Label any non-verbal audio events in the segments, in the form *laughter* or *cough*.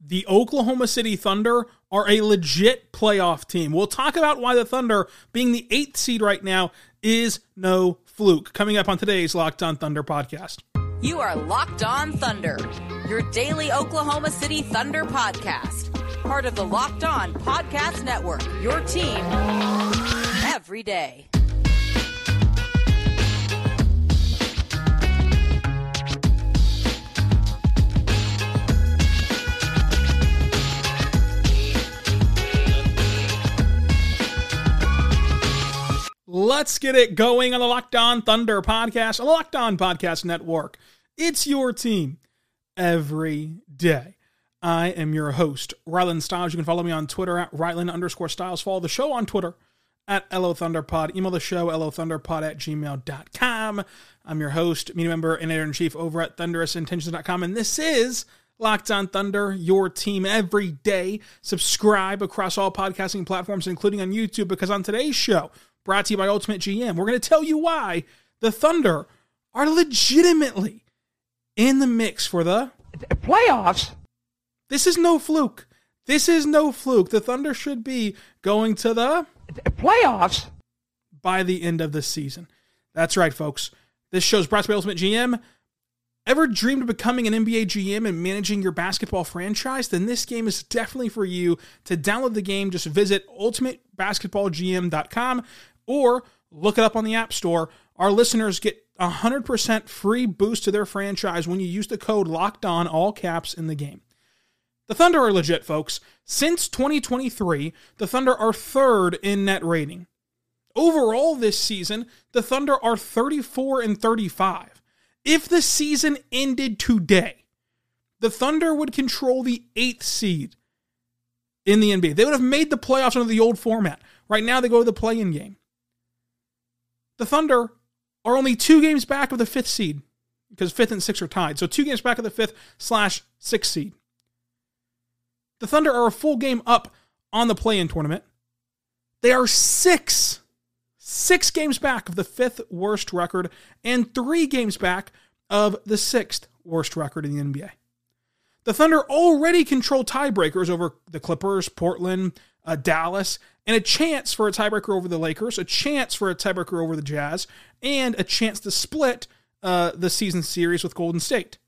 the Oklahoma City Thunder are a legit playoff team. We'll talk about why the Thunder, being the eighth seed right now, is no fluke. Coming up on today's Locked On Thunder podcast. You are Locked On Thunder, your daily Oklahoma City Thunder podcast. Part of the Locked On Podcast Network, your team every day. Let's get it going on the Locked On Thunder podcast, a Locked On Podcast Network. It's your team every day. I am your host, Rylan Stiles. You can follow me on Twitter at Rylan underscore Stiles. Follow the show on Twitter at LO Thunderpod. Email the show, LOThunderpod at gmail.com. I'm your host, media member, and editor in chief over at thunderousintentions.com. And this is Locked on Thunder, your team every day. Subscribe across all podcasting platforms, including on YouTube, because on today's show, brought to you by Ultimate GM. We're going to tell you why the Thunder are legitimately in the mix for the playoffs. This is no fluke. This is no fluke. The Thunder should be going to the playoffs by the end of the season. That's right, folks. This show's brought to you by Ultimate GM. Ever dreamed of becoming an NBA GM and managing your basketball franchise? Then this game is definitely for you. To download the game, just visit ultimatebasketballgm.com or look it up on the App Store. Our listeners get 100% free boost to their franchise when you use the code locked on all caps in the game. The Thunder are legit, folks. Since 2023, the Thunder are third in net rating. Overall this season, the Thunder are 34 and 35. If the season ended today, the Thunder would control the eighth seed in the NBA. They would have made the playoffs under the old format. Right now, they go to the play in game. The Thunder are only two games back of the fifth seed because fifth and sixth are tied. So two games back of the fifth slash sixth seed. The Thunder are a full game up on the play in tournament. They are six, six games back of the fifth worst record and three games back of the sixth worst record in the NBA. The Thunder already control tiebreakers over the Clippers, Portland, uh, Dallas, and a chance for a tiebreaker over the Lakers, a chance for a tiebreaker over the Jazz, and a chance to split uh, the season series with Golden State.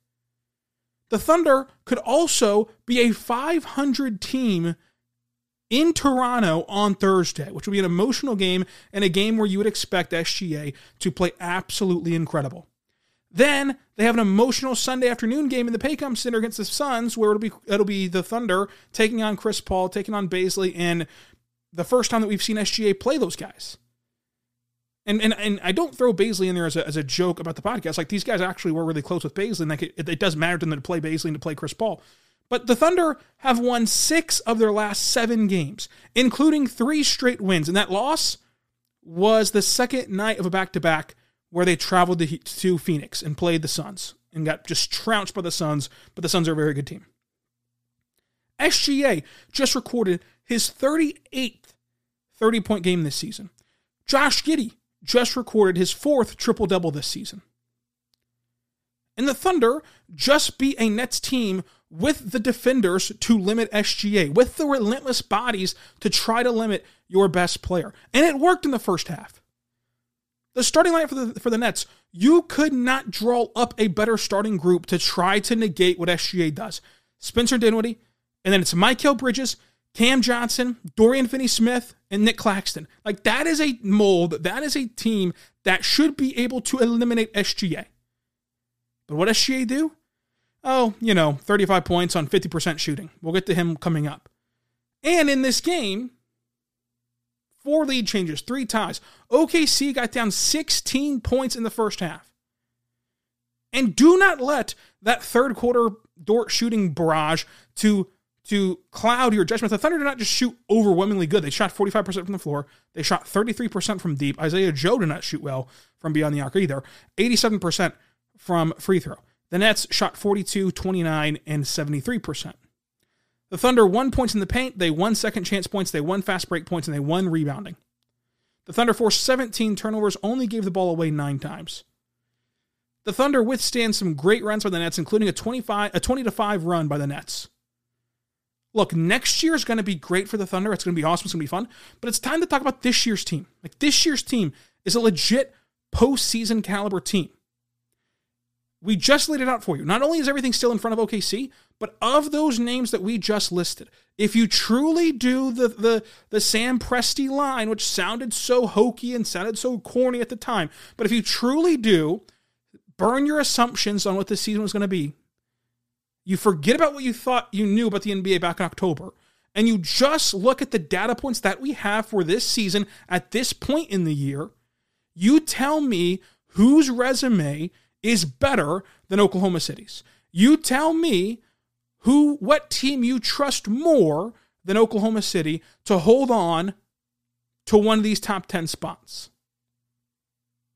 The Thunder could also be a 500 team in Toronto on Thursday, which will be an emotional game and a game where you would expect SGA to play absolutely incredible. Then they have an emotional Sunday afternoon game in the Paycom Center against the Suns, where it'll be it'll be the Thunder taking on Chris Paul, taking on Bazley, and the first time that we've seen SGA play those guys. And and and I don't throw Bazley in there as a, as a joke about the podcast. Like these guys actually were really close with Bazley, and like it, it does matter to them to play Bazley and to play Chris Paul. But the Thunder have won six of their last seven games, including three straight wins. And that loss was the second night of a back to back where they traveled to, to Phoenix and played the Suns and got just trounced by the Suns. But the Suns are a very good team. SGA just recorded his 38th 30 point game this season. Josh Giddey just recorded his fourth triple double this season. And the Thunder just beat a Nets team with the defenders to limit SGA, with the relentless bodies to try to limit your best player. And it worked in the first half. The starting line for the for the Nets, you could not draw up a better starting group to try to negate what SGA does. Spencer Dinwiddie, and then it's Mikal Bridges, Cam Johnson, Dorian Finney Smith, and Nic Claxton. Like that is a mold, that is a team that should be able to eliminate SGA. But what does SGA do? Oh, you know, 35 points on 50% shooting. We'll get to him coming up. And in this game, four lead changes, three ties. OKC got down 16 points in the first half. And do not let that third quarter Dort shooting barrage to to cloud your judgment. The Thunder did not just shoot overwhelmingly good. They shot 45% from the floor. They shot 33% from deep. Isaiah Joe did not shoot well from beyond the arc either. 87% from free throw. The Nets shot 42, 29, and 73%. The Thunder won points in the paint, they won second chance points, they won fast break points, and they won rebounding. The Thunder forced 17 turnovers, only gave the ball away nine times. The Thunder withstand some great runs by the Nets, including a 25, a 20 to 5 run by the Nets. Look, next year is going to be great for the Thunder. It's going to be awesome. It's going to be fun. But it's time to talk about this year's team. Like, this year's team is a legit postseason caliber team. We just laid it out for you. Not only is everything still in front of OKC, but of those names that we just listed, if you truly do the the the Sam Presti line, which sounded so hokey and sounded so corny at the time, but if you truly do burn your assumptions on what this season was going to be, you forget about what you thought you knew about the NBA back in October, and you just look at the data points that we have for this season at this point in the year, you tell me whose resume is better than Oklahoma City's. You tell me who what team you trust more than Oklahoma City to hold on to one of these top 10 spots.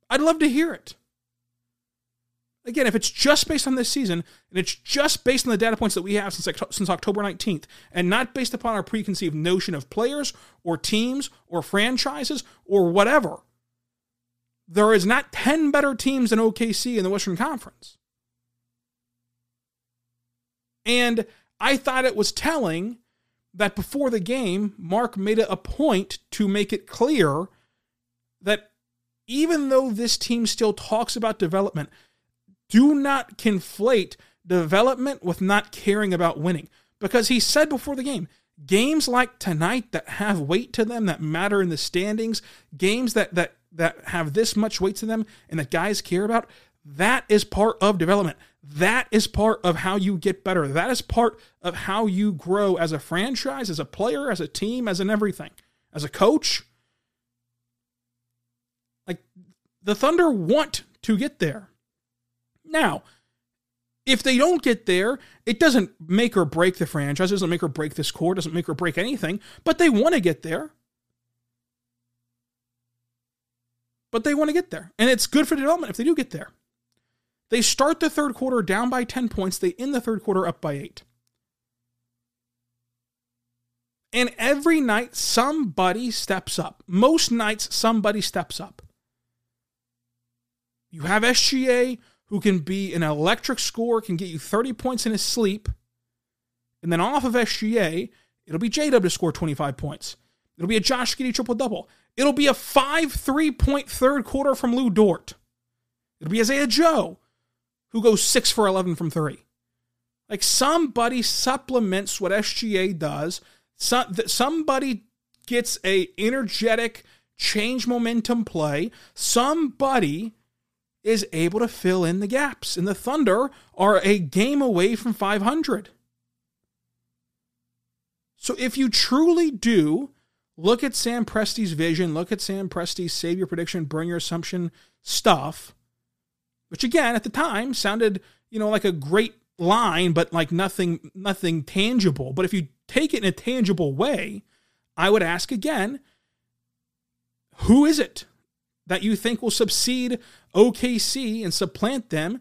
I'd love to hear it. Again, if it's just based on this season and it's just based on the data points that we have since, since October 19th and not based upon our preconceived notion of players or teams or franchises or whatever, there is not 10 better teams than OKC in the Western Conference. And I thought it was telling that before the game, Mark made it a point to make it clear that even though this team still talks about development, do not conflate development with not caring about winning. Because he said before the game, games like tonight that have weight to them, that matter in the standings, games that that that have this much weight to them and that guys care about, that is part of development. That is part of how you get better. That is part of how you grow as a franchise, as a player, as a team, as an everything, as a coach. Like the Thunder want to get there. Now, if they don't get there, it doesn't make or break the franchise, doesn't make or break this core, doesn't make or break anything, but they want to get there. but they want to get there. And it's good for development if they do get there. They start the third quarter down by 10 points, they end the third quarter up by 8. And every night, somebody steps up. Most nights, somebody steps up. You have SGA, who can be an electric scorer, can get you 30 points in his sleep. And then off of SGA, it'll be J to score 25 points. It'll be a Josh Giddey triple double. It'll be a 5 3 point third quarter from Lu Dort. It'll be Isaiah Joe, who goes 6 for 11 from three. Like somebody supplements what SGA does. somebody gets a energetic change momentum play. Somebody is able to fill in the gaps. And the Thunder are a game away from 500. So if you truly do look at Sam Presti's vision, look at Sam Presti's save your prediction, burn your assumption stuff, which again at the time sounded, you know, like a great line, but like nothing nothing tangible. But if you take it in a tangible way, I would ask again, who is it that you think will succeed OKC and supplant them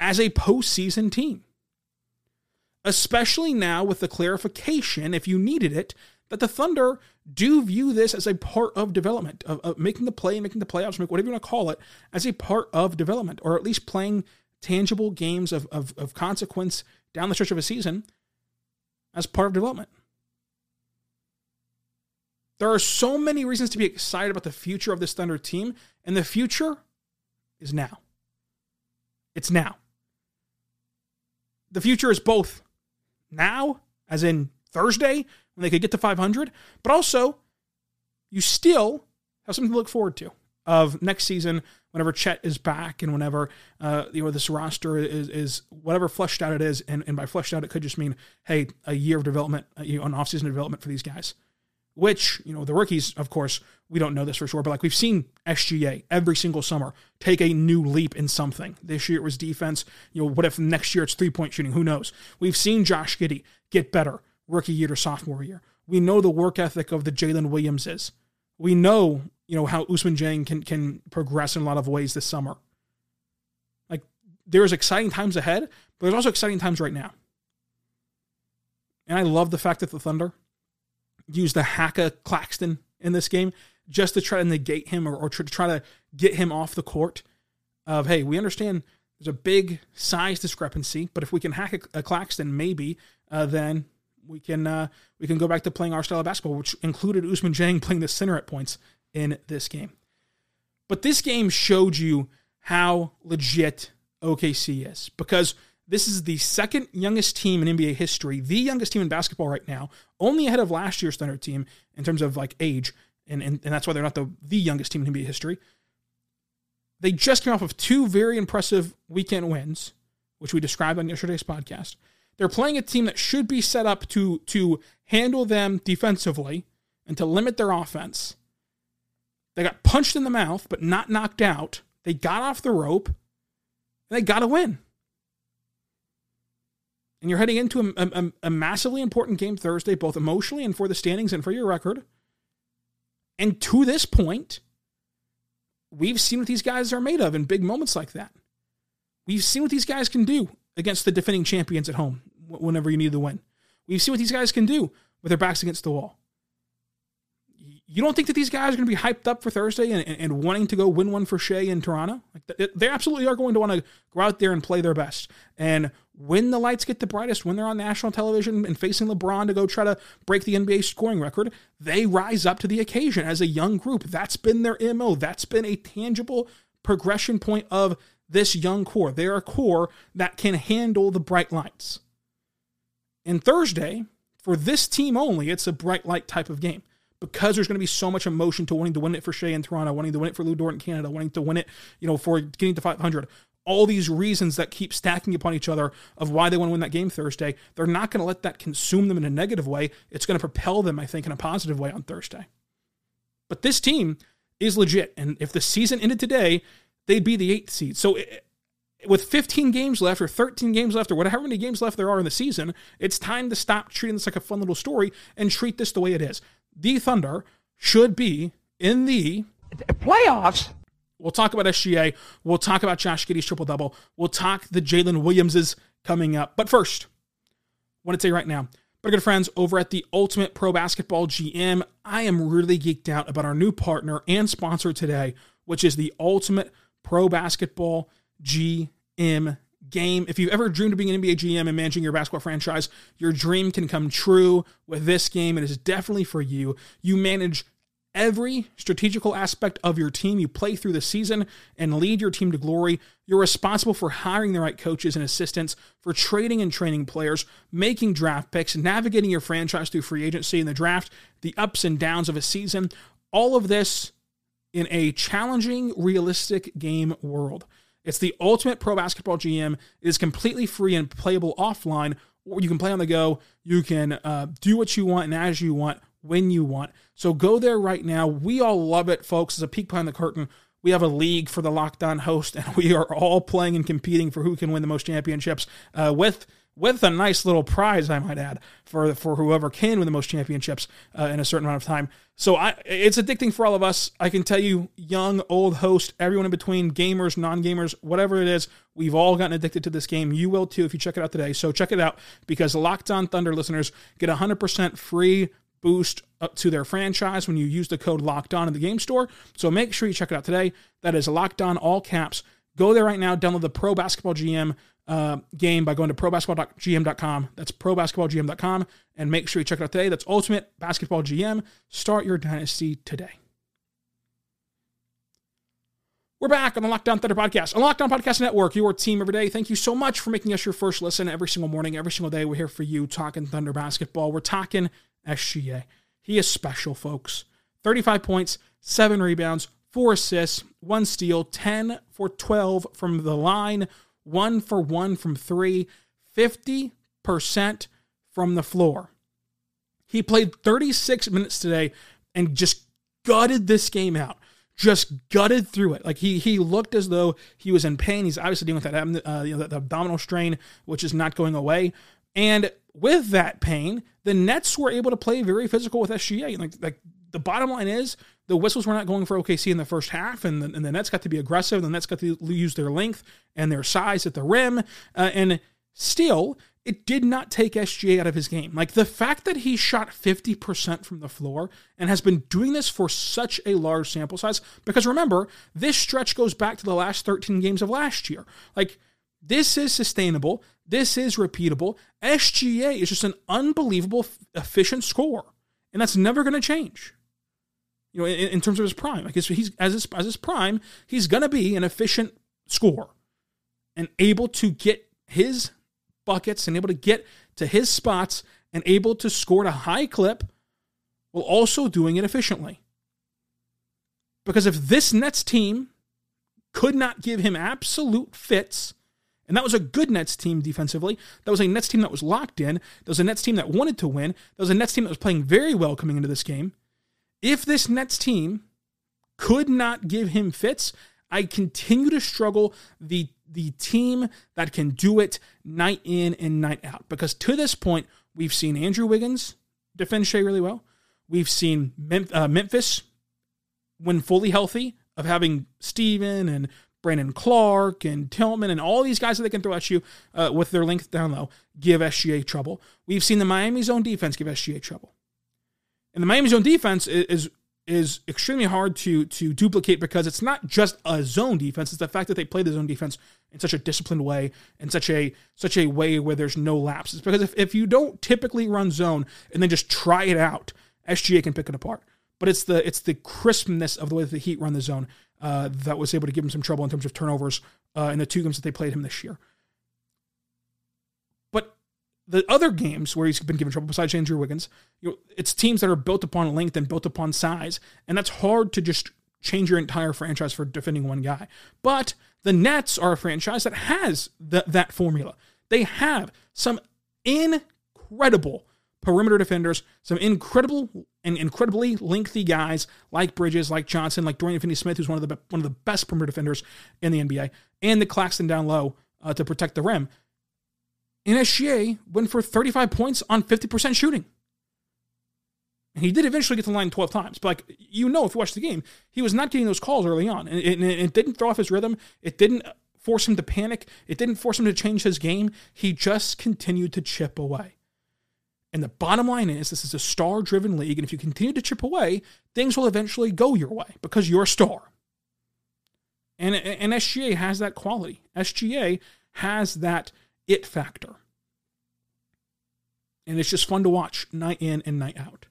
as a postseason team? Especially now with the clarification, if you needed it, that the Thunder do view this as a part of development, of, of making the play, making the playoffs, make whatever you want to call it, as a part of development, or at least playing tangible games of, of, of consequence down the stretch of a season as part of development. There are so many reasons to be excited about the future of this Thunder team, and the future is now. It's now. The future is both now, as in Thursday, when they could get to 500, but also you still have something to look forward to of next season whenever Chet is back and whenever uh, you know this roster is is whatever fleshed out it is, and, and by fleshed out it could just mean hey a year of development, uh, you know, an offseason development for these guys. Which you know the rookies, of course, we don't know this for sure, but like we've seen SGA every single summer take a new leap in something. This year it was defense. You know, what if next year it's three point shooting? Who knows? We've seen Josh Giddey get better rookie year to sophomore year. We know the work ethic of the Jalen Williamses. We know, you know, how Ousmane Dieng can can progress in a lot of ways this summer. Like there's exciting times ahead, but there's also exciting times right now. And I love the fact that the Thunder used the Haka Claxton in this game just to try to negate him or, or to try to get him off the court. Of hey, we understand there's a big size discrepancy, but if we can hack a, a Claxton, maybe uh, then we can uh, we can go back to playing our style of basketball, which included Ousmane Dieng *laughs* playing the center at points in this game. But this game showed you how legit OKC is because this is the second youngest team in NBA history, the youngest team in basketball right now, only ahead of last year's Thunder team in terms of like age, and and, and that's why they're not the the youngest team in NBA history. They just came off of two very impressive weekend wins, which we described on yesterday's podcast. They're playing a team that should be set up to to handle them defensively and to limit their offense. They got punched in the mouth, but not knocked out. They got off the rope, and they got to win. And you're heading into a, a, a, massively important game Thursday, both emotionally and for the standings and for your record. And to this point, we've seen what these guys are made of in big moments like that. We've seen what these guys can do against the defending champions at home whenever you need the win. We've seen what these guys can do with their backs against the wall. You don't think that these guys are going to be hyped up for Thursday and, and, and wanting to go win one for Shai in Toronto? Like they absolutely are going to want to go out there and play their best. And when the lights get the brightest, when they're on national television and facing LeBron to go try to break the NBA scoring record, they rise up to the occasion as a young group. That's been their MO. That's been a tangible progression point of this young core. They're a core that can handle the bright lights. And Thursday, for this team only, it's a bright light type of game because there's going to be so much emotion to wanting to win it for Shai in Toronto, wanting to win it for Lu Dort in Canada, wanting to win it, you know, for getting to 500. All these reasons that keep stacking upon each other of why they want to win that game Thursday. They're not going to let that consume them in a negative way. It's going to propel them, I think, in a positive way on Thursday. But this team is legit. And if the season ended today, they'd be the eighth seed. So eh, eh, with 15 games left or 13 games left or whatever many games left there are in the season, it's time to stop treating this like a fun little story and treat this the way it is. The Thunder should be in the playoffs. We'll talk about SGA. We'll talk about Josh Giddey's triple double. We'll talk the Jalen Williamses coming up. But first, I want to tell you right now, my good friends over at the Ultimate Pro Basketball GM, I am really geeked out about our new partner and sponsor today, which is the Ultimate Pro Basketball GM game. If you've ever dreamed of being an NBA GM and managing your basketball franchise, your dream can come true with this game. It is definitely for you. You manage every strategical aspect of your team. You play through the season and lead your team to glory. You're responsible for hiring the right coaches and assistants, for trading and training players, making draft picks, navigating your franchise through free agency and the draft, the ups and downs of a season. All of this in a challenging, realistic game world. It's the ultimate pro basketball GM. It is completely free and playable offline, or you can play on the go. You can uh, do what you want and as you want when you want. So go there right now. We all love it, folks. As a peek behind the curtain, we have a league for the Locked On host, and *laughs* we are all playing and competing for who can win the most championships uh, with with a nice little prize, I might add, for for whoever can win the most championships uh, in a certain amount of time. So I, it's addicting for all of us. I can tell you, young, old host, everyone in between, gamers, non-gamers, whatever it is, we've all gotten addicted to this game. You will too if you check it out today. So check it out because Locked On Thunder listeners get 100% free boost up to their franchise when you use the code Locked On in the game store. So make sure you check it out today. That is Locked On, all caps. Go there right now. Download the Pro Basketball GM uh, game by going to probasketballgm.com. That's probasketballgm.com. And make sure you check it out today. That's Ultimate Basketball GM. Start your dynasty today. We're back on the Locked On Thunder podcast, on Locked On Podcast Network, your team every day. Thank you so much for making us your first listen every single morning, every single day. We're here for you talking Thunder basketball. We're talking SGA. He is special, folks. 35 points, seven rebounds, four assists, one steal, 10 for 12 from the line, one for one from three, 50% from the floor. He played 36 minutes today and just gutted this game out. Just gutted through it. Like he he looked as though he was in pain. He's obviously dealing with that, uh, you know, that abdominal strain, which is not going away. And with that pain, the Nets were able to play very physical with SGA. Like like the bottom line is the whistles were not going for OKC in the first half, and the, and the Nets got to be aggressive. The Nets got to use their length and their size at the rim, uh, and still, it did not take SGA out of his game. Like the fact that he shot 50% from the floor and has been doing this for such a large sample size, because remember, this stretch goes back to the last 13 games of last year. Like, this is sustainable. This is repeatable. SGA is just an unbelievable efficient scorer, and that's never going to change. You know, in, in, terms of his prime, like he's, he's as his as his prime, he's going to be an efficient scorer and able to get his buckets and able to get to his spots and able to score at a high clip while also doing it efficiently. Because if this Nets team could not give him absolute fits, and that was a good Nets team defensively. That was a Nets team that was locked in. That was a Nets team that wanted to win. That was a Nets team that was playing very well coming into this game. If this Nets team could not give him fits, I continue to struggle the the team that can do it night in and night out. Because to this point, we've seen Andrew Wiggins defend Shai really well. We've seen Mem- uh, Memphis, when fully healthy, of having Steven and Brandon Clarke and Tillman and all these guys that they can throw at you uh, with their length down low give SGA trouble. We've seen the Miami zone defense give SGA trouble. And the Miami zone defense is, is is extremely hard to to duplicate because it's not just a zone defense. It's the fact that they play the zone defense in such a disciplined way, in such a such a way where there's no lapses. Because if, if you don't typically run zone and then just try it out, SGA can pick it apart. But it's the it's the crispness of the way that the Heat run the zone uh, that was able to give him some trouble in terms of turnovers uh, in the two games that they played him this year the other games where he's been given trouble, besides Andrew Wiggins, you know, it's teams that are built upon length and built upon size, and that's hard to just change your entire franchise for defending one guy. But the Nets are a franchise that has that formula. They have some incredible perimeter defenders, some incredible and incredibly lengthy guys like Bridges, like Johnson, like Dorian Finney-Smith, who's one of the one of the best perimeter defenders in the NBA, and the Claxton down low uh, to protect the rim. SGA went for 35 points on 50% shooting. And he did eventually get to the line 12 times. But like you know, if you watch the game, he was not getting those calls early on. And it, it, it didn't throw off his rhythm. It didn't force him to panic. It didn't force him to change his game. He just continued to chip away. And the bottom line is this is a star driven league. And if you continue to chip away, things will eventually go your way because you're a star. And, and SGA has that quality. SGA has that it factor. And it's just fun to watch night in and night out.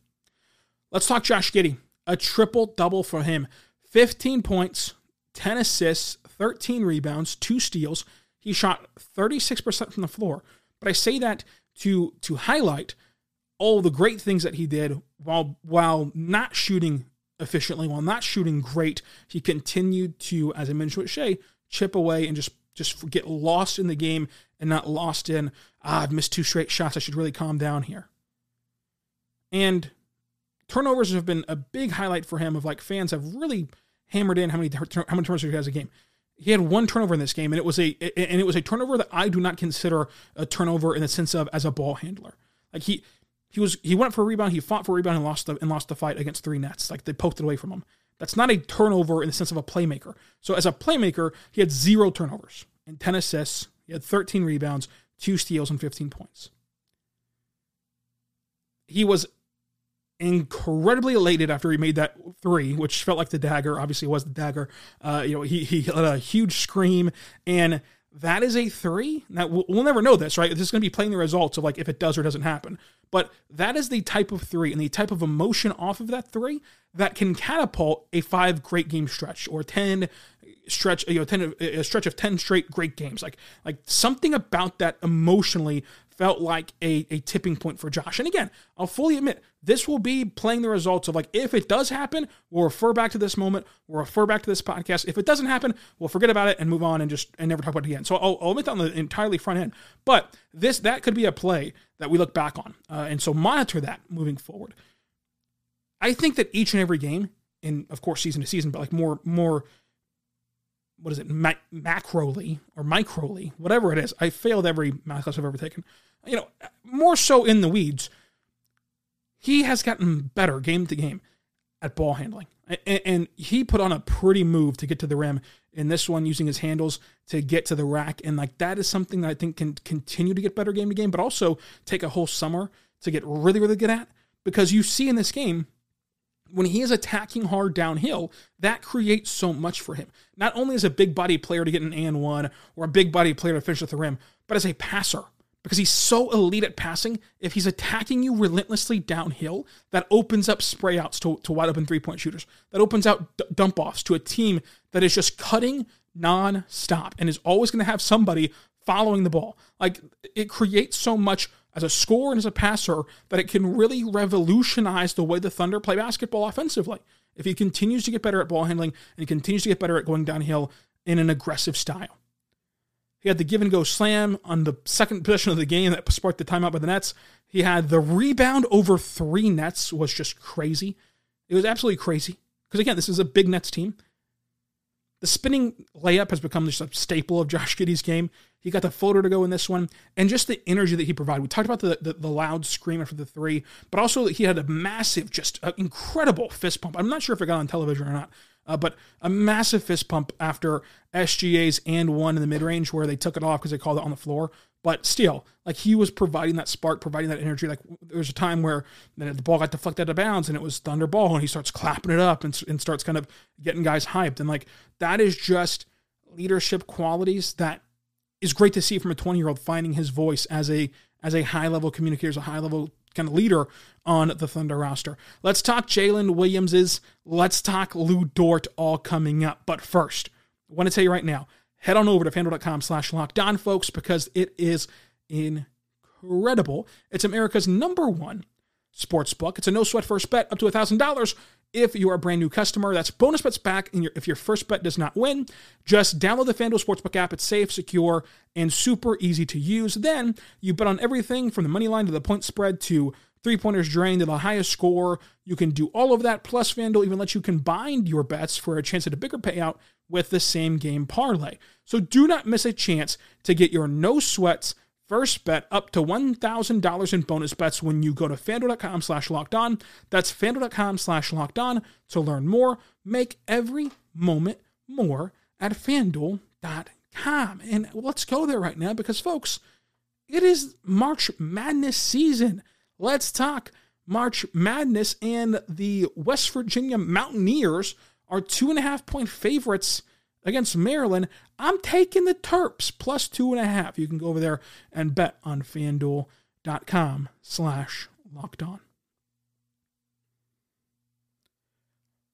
Let's talk Josh Giddey. A triple double for him 15 points, 10 assists, 13 rebounds, two steals. He shot 36% from the floor. But I say that to, to highlight all the great things that he did while, while not shooting efficiently, while not shooting great. He continued to, as I mentioned with Shai, chip away and just just get lost in the game and not lost in, ah, I've missed two straight shots. I should really calm down here. And turnovers have been a big highlight for him of like fans have really hammered in how many how many turnovers he has a game. He had one turnover in this game, and it was a and it was a turnover that I do not consider a turnover in the sense of as a ball handler. Like he he was he went for a rebound, he fought for a rebound and lost the and lost the fight against three nets. Like they poked it away from him. That's not a turnover in the sense of a playmaker. So as a playmaker, he had zero turnovers and 10 assists. He had 13 rebounds, two steals, and 15 points. He was incredibly elated after he made that three, which felt like the dagger. Obviously, it was the dagger. Uh, you know, he he had a huge scream, and that is a three. Now we'll, we'll never know this, right? This is going to be playing the results of like if it does or doesn't happen. But that is the type of three and the type of emotion off of that three that can catapult a five great game stretch or ten stretch, you know, ten a stretch of ten straight great games. Like like something about that emotionally felt like a, a tipping point for Josh. And again, I'll fully admit this will be playing the results of like if it does happen, we'll refer back to this moment, we'll refer back to this podcast. If it doesn't happen, we'll forget about it and move on and just and never talk about it again. So I'll, I'll admit that on the entirely front end. But this that could be a play that we look back on, uh, and so monitor that moving forward. I think that each and every game, in of course season to season, but like more more what is it, ma- macroly or microly, whatever it is. I failed every math class I've ever taken. You know, more so in the weeds. He has gotten better game to game at ball handling. And, and he put on a pretty move to get to the rim in this one using his handles to get to the rack. And like that is something that I think can continue to get better game to game, but also take a whole summer to get really, really good at. Because you see in this game, when he is attacking hard downhill, that creates so much for him. Not only as a big body player to get an and one or a big body player to finish at the rim, but as a passer. Because he's so elite at passing, if he's attacking you relentlessly downhill, that opens up spray outs to, to wide open three point shooters. That opens out d- dump offs to a team that is just cutting non stop and is always going to have somebody following the ball. Like it creates so much as a scorer and as a passer that it can really revolutionize the way the Thunder play basketball offensively. If he continues to get better at ball handling and he continues to get better at going downhill in an aggressive style. He had the give and go slam on the second possession of the game that sparked the timeout by the Nets. He had the rebound over three Nets was just crazy. It was absolutely crazy. Because again, this is a big Nets team. The spinning layup has become just a staple of Josh Giddey's game. He got the floater to go in this one, and just the energy that he provided. We talked about the, the, the loud scream after the three, but also he had a massive, just incredible fist pump. I'm not sure if it got on television or not, uh, but a massive fist pump after SGA's and one in the mid range where they took it off because they called it on the floor. But still, like he was providing that spark, providing that energy. Like there was a time where the ball got deflected out of bounds and it was Thunder ball, and he starts clapping it up and, and starts kind of getting guys hyped. And like that is just leadership qualities that is great to see from a 20 year old finding his voice as a as a high level communicator, as a high level kind of leader on the Thunder roster. Let's talk Jalen Williams's. Let's talk Lu Dort all coming up. But first, I want to tell you right now, head on over to fanduel.com slash locked on, folks, because it is incredible. It's America's number one sports book. It's a no sweat first bet up to $1,000 if you are a brand new customer. That's bonus bets back your, if your first bet does not win. Just download the FanDuel Sportsbook app. It's safe, secure, and super easy to use. Then you bet on everything from the money line to the point spread to three pointers drained to the highest score. You can do all of that. Plus, FanDuel even lets you combine your bets for a chance at a bigger payout with the same game parlay. So do not miss a chance to get your no sweats first bet up to $1,000 in bonus bets when you go to fanduel.com slash locked on. That's fanduel.com slash locked on to learn more. Make every moment more at fanduel.com. And let's go there right now because, folks, it is March Madness season. Let's talk March Madness and the West Virginia Mountaineers are two and a half point favorites against Maryland. I'm taking the Terps plus two and a half. You can go over there and bet on fanduel.com slash locked on.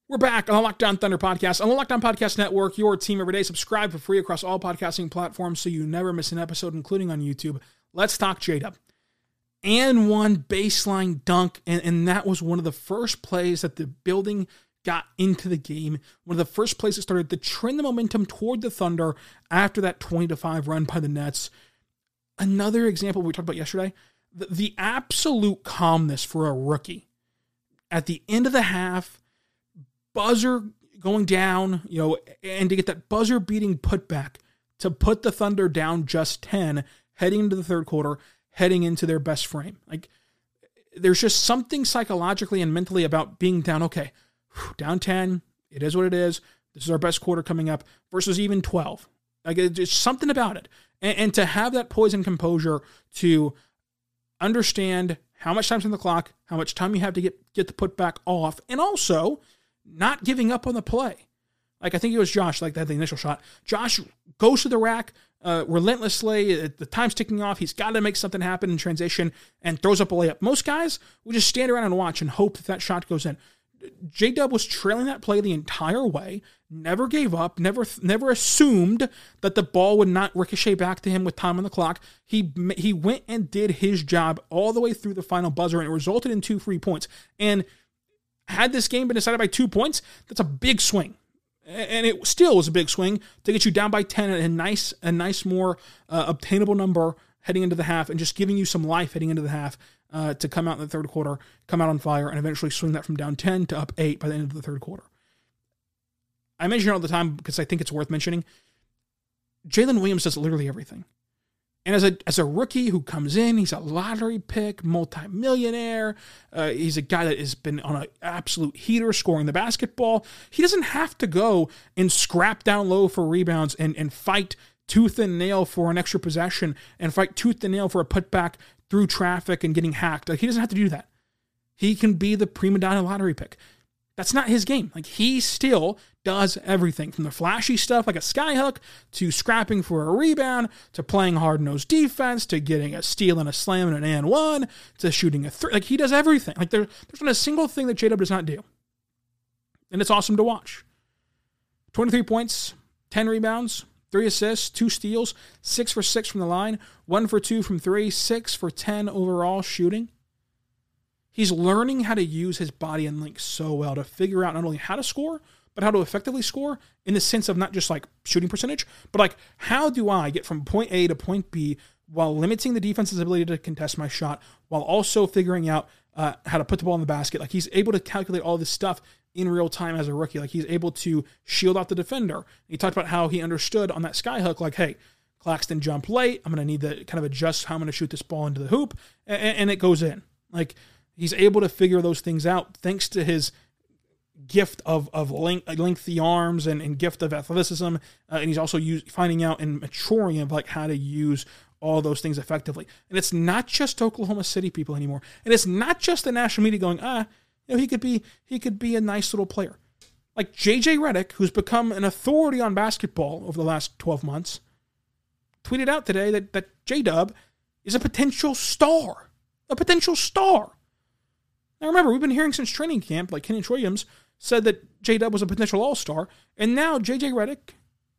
We're back on the Locked On Thunder podcast on the Locked On Podcast Network, your team every day. Subscribe for free across all podcasting platforms so you never miss an episode, including on YouTube. Let's talk J Dub. And one baseline dunk, and, and that was one of the first plays that the building got into the game. One of the first that started to trend the momentum toward the Thunder after that 20 to 5 run by the Nets. Another example we talked about yesterday, the, the absolute calmness for a rookie. At the end of the half, buzzer going down, you know, and to get that buzzer beating putback to put the Thunder down just 10 heading into the third quarter, heading into their best frame. Like there's just something psychologically and mentally about being down, okay, down 10, it is what it is. This is our best quarter coming up versus even 12. Like it's something about it. And, and to have that poise and composure to understand how much time's on the clock, how much time you have to get, get the putback off, and also not giving up on the play. Like I think it was Josh, like that the initial shot. Josh goes to the rack uh, relentlessly. The time's ticking off. He's got to make something happen in transition and throws up a layup. Most guys will just stand around and watch and hope that that shot goes in. J Dub was trailing that play the entire way, never gave up, never never assumed that the ball would not ricochet back to him with time on the clock. He he went and did his job all the way through the final buzzer, and it resulted in two free points. And had this game been decided by two points, that's a big swing. And it still was a big swing to get you down by ten, and a nice a nice more uh, obtainable number heading into the half, and just giving you some life heading into the half uh, to come out in the third quarter, come out on fire, and eventually swing that from down 10 to up 8 by the end of the third quarter. I mention it all the time because I think it's worth mentioning. Jalen Williams does literally everything. And as a as a rookie who comes in, he's a lottery pick, multimillionaire. Uh, he's a guy that has been on an absolute heater, scoring the basketball. He doesn't have to go and scrap down low for rebounds and and fight tooth and nail for an extra possession and fight tooth and nail for a putback through traffic and getting hacked. Like he doesn't have to do that. He can be the prima donna lottery pick. That's not his game. Like he still does everything from the flashy stuff like a skyhook to scrapping for a rebound to playing hard nosed defense to getting a steal and a slam and an and one to shooting a three. Like he does everything. Like there, there's not a single thing that J does not do. And it's awesome to watch. 23 points, 10 rebounds, three assists, two steals, six for six from the line, one for two from three, six for 10 overall shooting. He's learning how to use his body and length so well to figure out not only how to score, but how to effectively score in the sense of not just like shooting percentage, but like how do I get from point A to point B while limiting the defense's ability to contest my shot, while also figuring out uh, how to put the ball in the basket. Like he's able to calculate all this stuff in real time as a rookie. Like he's able to shield out the defender. He talked about how he understood on that skyhook, like, hey, Claxton jumped late. I'm going to need to kind of adjust how I'm going to shoot this ball into the hoop, and, and it goes in. Like he's able to figure those things out thanks to his gift of of length, lengthy arms and, and gift of athleticism, uh, and he's also use, finding out and maturing of like how to use all those things effectively. And it's not just Oklahoma City people anymore, and it's not just the national media going, ah, you know, he could be he could be a nice little player, like JJ Redick, who's become an authority on basketball over the last twelve months, tweeted out today that that J Dub is a potential star, a potential star. Now remember, we've been hearing since training camp, like Kenny Williams said that J Dub was a potential All Star, and now JJ Redick,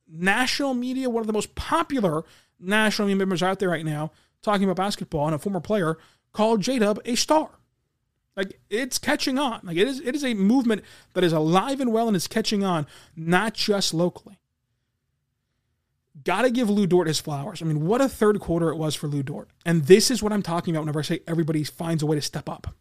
national media, one of the most popular national media members out there right now, talking about basketball, and a former player called J Dub a star. Like it's catching on. Like it is it is a movement that is alive and well and is catching on, not just locally. Gotta give Lu Dort his flowers. I mean, what a third quarter it was for Lu Dort. And this is what I'm talking about whenever I say everybody finds a way to step up.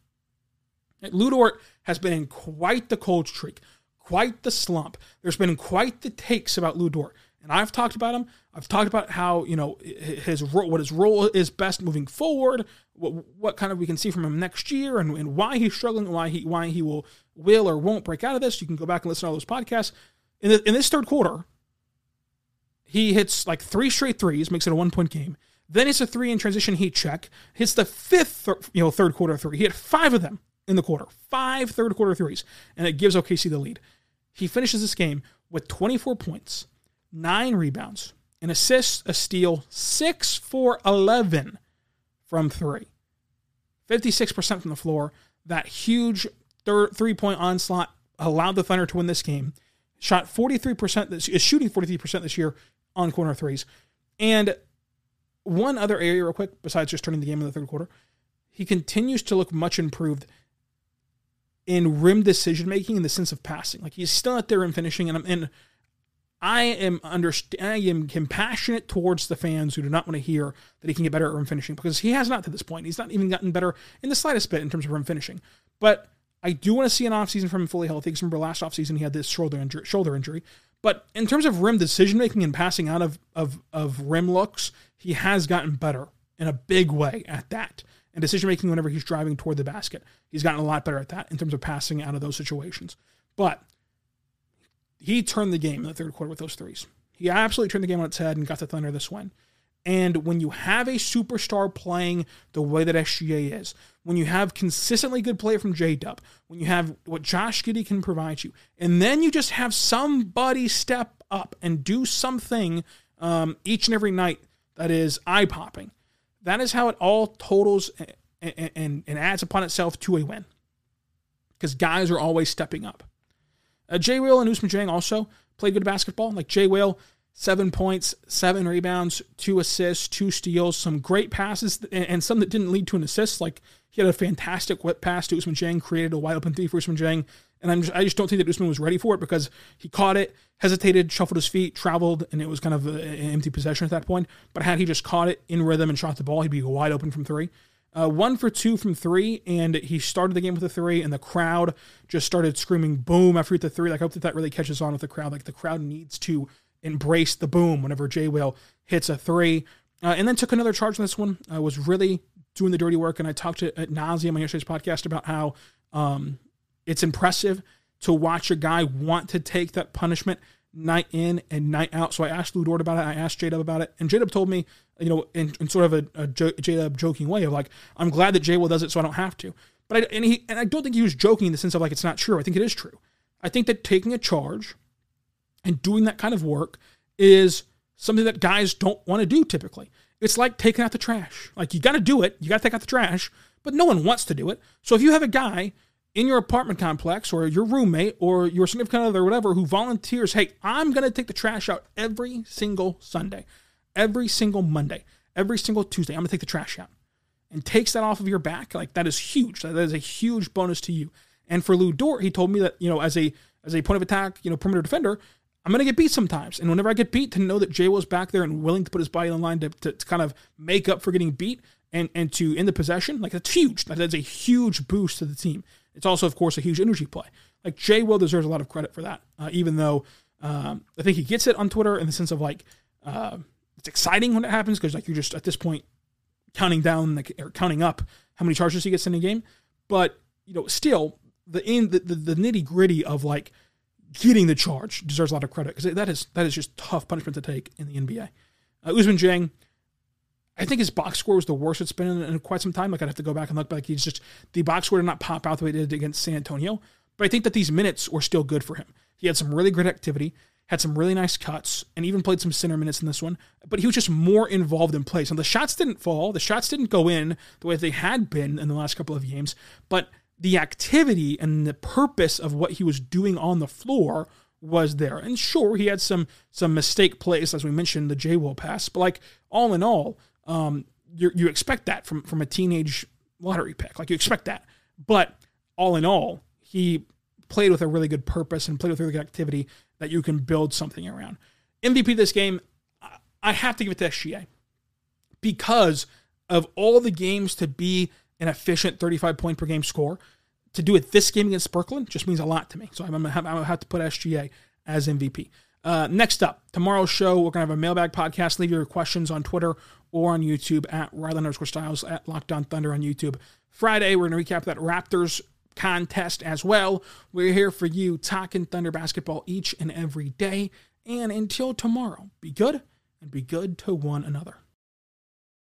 Lu Dort has been in quite the cold streak, quite the slump. There's been quite the takes about Lu Dort. And I've talked about him. I've talked about how you know his role, what his role is best moving forward, what, what kind of we can see from him next year, and, and why he's struggling, why he why he will will or won't break out of this. You can go back and listen to all those podcasts. In, the, in this third quarter, he hits like three straight threes, makes it a one point game. Then it's a three in transition heat check. Hits the fifth you know third quarter three. He hit five of them in the quarter, five third quarter threes, and it gives OKC the lead. He finishes this game with 24 points nine rebounds, an assist, a steal, six for 11 from three. 56% from the floor. That huge three point onslaught allowed the Thunder to win this game. Shot 43%, this, is shooting 43% this year on corner threes. And one other area, real quick, besides just turning the game in the third quarter, he continues to look much improved in rim decision making in the sense of passing. Like he's still out there in finishing, and, I'm and I am underst- I am compassionate towards the fans who do not want to hear that he can get better at rim finishing because he has not to this point. He's not even gotten better in the slightest bit in terms of rim finishing. But I do want to see an offseason from him fully healthy because remember last offseason he had this shoulder injury, shoulder injury. But in terms of rim decision making and passing out of, of, of rim looks, he has gotten better in a big way at that. And decision making whenever he's driving toward the basket, he's gotten a lot better at that in terms of passing out of those situations. But he turned the game in the third quarter with those threes. He absolutely turned the game on its head and got the Thunder this win. And when you have a superstar playing the way that SGA is, when you have consistently good play from J Dub, when you have what Josh Giddey can provide you, and then you just have somebody step up and do something um, each and every night that is eye popping, that is how it all totals and, and, and adds upon itself to a win. Because guys are always stepping up. Uh, Jay Will and Ousmane Dieng also played good basketball. Like Jay Will, seven points, seven rebounds, two assists, two steals, some great passes, and, and some that didn't lead to an assist. Like he had a fantastic whip pass to Ousmane Dieng, created a wide open three for Ousmane Dieng. And just, I just don't think that Usman was ready for it because he caught it, hesitated, shuffled his feet, traveled, and it was kind of an empty possession at that point. But had he just caught it in rhythm and shot the ball, he'd be wide open from three. Uh, one for two from three, and he started the game with a three, and the crowd just started screaming boom after the three. Like, I hope that that really catches on with the crowd. Like, the crowd needs to embrace the boom whenever Jay Will hits a three. Uh, and then took another charge on this one, uh, was really doing the dirty work. And I talked to at nauseum on yesterday's podcast about how um, it's impressive to watch a guy want to take that punishment night in and night out. So I asked Dort about it. I asked J Dub about it, and J Dub told me, you know, in, in sort of a, a J Dub joking way of like, I'm glad that J Will does it, so I don't have to. But But I, and he and I don't think he was joking in the sense of like it's not true. I think it is true. I think that taking a charge and doing that kind of work is something that guys don't want to do typically. It's like taking out the trash. Like you got to do it. You got to take out the trash, but no one wants to do it. So if you have a guy in your apartment complex or your roommate or your significant other or whatever who volunteers, hey, I'm going to take the trash out every single Sunday, every single Monday, every single Tuesday. I'm going to take the trash out and takes that off of your back. Like that is huge. That is a huge bonus to you. And for Lu Dort, he told me that, you know, as a as a point of attack, you know, perimeter defender, I'm going to get beat sometimes. And whenever I get beat, to know that Jay was back there and willing to put his body on the line to, to, to, kind of make up for getting beat and, and to end the possession, like that's huge. That is a huge boost to the team. It's also, of course, a huge energy play. Like Jay Will deserves a lot of credit for that, uh, even though um, I think he gets it on Twitter in the sense of like uh, it's exciting when it happens because like you're just at this point counting down or counting up how many charges he gets in a game. But you know, still the in the, the, the nitty gritty of like getting the charge deserves a lot of credit because that is that is just tough punishment to take in the NBA. Uh, Ousmane Dieng, I think his box score was the worst it's been in, in, quite some time. Like I'd have to go back and look, but like he's just the box score did not pop out the way it did against San Antonio. But I think that these minutes were still good for him. He had some really great activity, had some really nice cuts, and even played some center minutes in this one. But he was just more involved in plays. And the shots didn't fall, the shots didn't go in the way they had been in the last couple of games. But the activity and the purpose of what he was doing on the floor was there. And sure, he had some some mistake plays, as we mentioned, the J Will pass. But like all in all, um, you expect that from from a teenage lottery pick. Like you expect that. But all in all, he played with a really good purpose and played with a really good activity that you can build something around. MVP this game, I have to give it to SGA because of all the games to be an efficient 35 point per game score. To do it this game against Brooklyn just means a lot to me. So I'm going to have, to put SGA as MVP. Uh, next up, tomorrow's show, we're going to have a mailbag podcast. Leave your questions on Twitter or on YouTube at Rylan underscore Stiles at Locked On Thunder on YouTube. Friday, we're going to recap that Raptors contest as well. We're here for you talking Thunder basketball each and every day. And until tomorrow, be good and be good to one another.